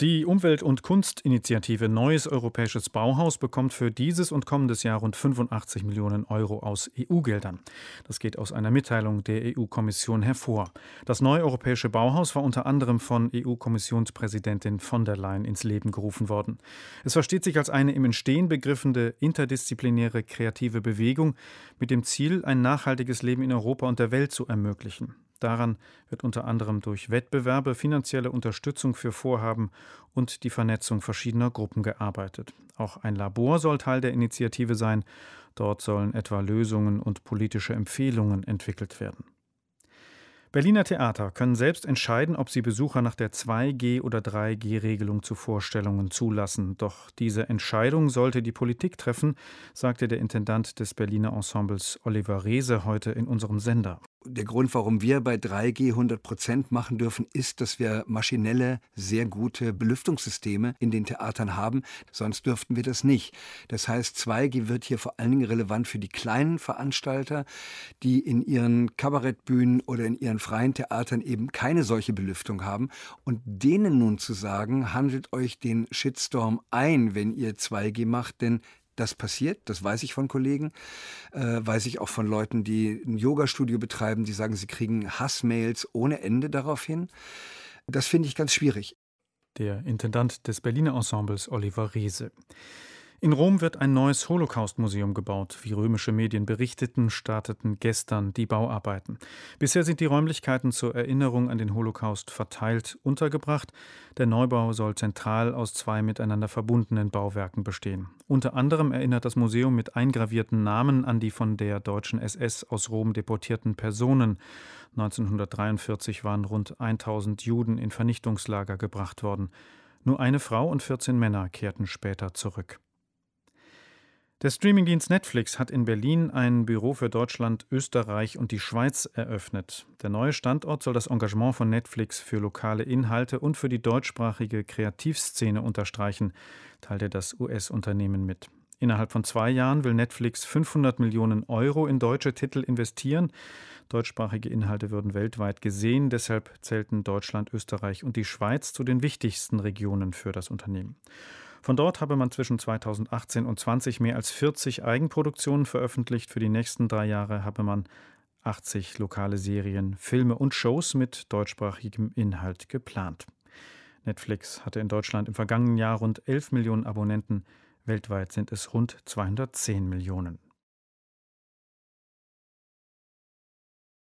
die Umwelt- und Kunstinitiative Neues Europäisches Bauhaus bekommt für dieses und kommendes Jahr rund 85 Millionen Euro aus EU-Geldern. Das geht aus einer Mitteilung der EU-Kommission hervor. Das Neue Europäische Bauhaus war unter anderem von EU-Kommissionspräsidentin von der Leyen ins Leben gerufen worden. Es versteht sich als eine im Entstehen begriffene interdisziplinäre kreative Bewegung mit dem Ziel, ein nachhaltiges Leben in Europa und der Welt zu ermöglichen. Daran wird unter anderem durch Wettbewerbe, finanzielle Unterstützung für Vorhaben und die Vernetzung verschiedener Gruppen gearbeitet. Auch ein Labor soll Teil der Initiative sein. Dort sollen etwa Lösungen und politische Empfehlungen entwickelt werden. Berliner Theater können selbst entscheiden, ob sie Besucher nach der 2G- oder 3G-Regelung zu Vorstellungen zulassen. Doch diese Entscheidung sollte die Politik treffen, sagte der Intendant des Berliner Ensembles Oliver Reese heute in unserem Sender. Der Grund, warum wir bei 3G 100 Prozent machen dürfen, ist, dass wir maschinelle, sehr gute Belüftungssysteme in den Theatern haben. Sonst dürften wir das nicht. Das heißt, 2G wird hier vor allen Dingen relevant für die kleinen Veranstalter, die in ihren Kabarettbühnen oder in ihren freien Theatern eben keine solche Belüftung haben. Und denen nun zu sagen, handelt euch den Shitstorm ein, wenn ihr 2G macht, denn das passiert, das weiß ich von Kollegen, äh, weiß ich auch von Leuten, die ein Yoga-Studio betreiben, die sagen, sie kriegen Hassmails ohne Ende darauf hin. Das finde ich ganz schwierig. Der Intendant des Berliner Ensembles Oliver Reese. In Rom wird ein neues Holocaust-Museum gebaut. Wie römische Medien berichteten, starteten gestern die Bauarbeiten. Bisher sind die Räumlichkeiten zur Erinnerung an den Holocaust verteilt untergebracht. Der Neubau soll zentral aus zwei miteinander verbundenen Bauwerken bestehen. Unter anderem erinnert das Museum mit eingravierten Namen an die von der deutschen SS aus Rom deportierten Personen. 1943 waren rund 1000 Juden in Vernichtungslager gebracht worden. Nur eine Frau und 14 Männer kehrten später zurück. Der Streamingdienst Netflix hat in Berlin ein Büro für Deutschland, Österreich und die Schweiz eröffnet. Der neue Standort soll das Engagement von Netflix für lokale Inhalte und für die deutschsprachige Kreativszene unterstreichen, teilte das US-Unternehmen mit. Innerhalb von zwei Jahren will Netflix 500 Millionen Euro in deutsche Titel investieren. Deutschsprachige Inhalte würden weltweit gesehen, deshalb zählten Deutschland, Österreich und die Schweiz zu den wichtigsten Regionen für das Unternehmen. Von dort habe man zwischen 2018 und 20 mehr als 40 Eigenproduktionen veröffentlicht. Für die nächsten drei Jahre habe man 80 lokale Serien, Filme und Shows mit deutschsprachigem Inhalt geplant. Netflix hatte in Deutschland im vergangenen Jahr rund 11 Millionen Abonnenten. Weltweit sind es rund 210 Millionen.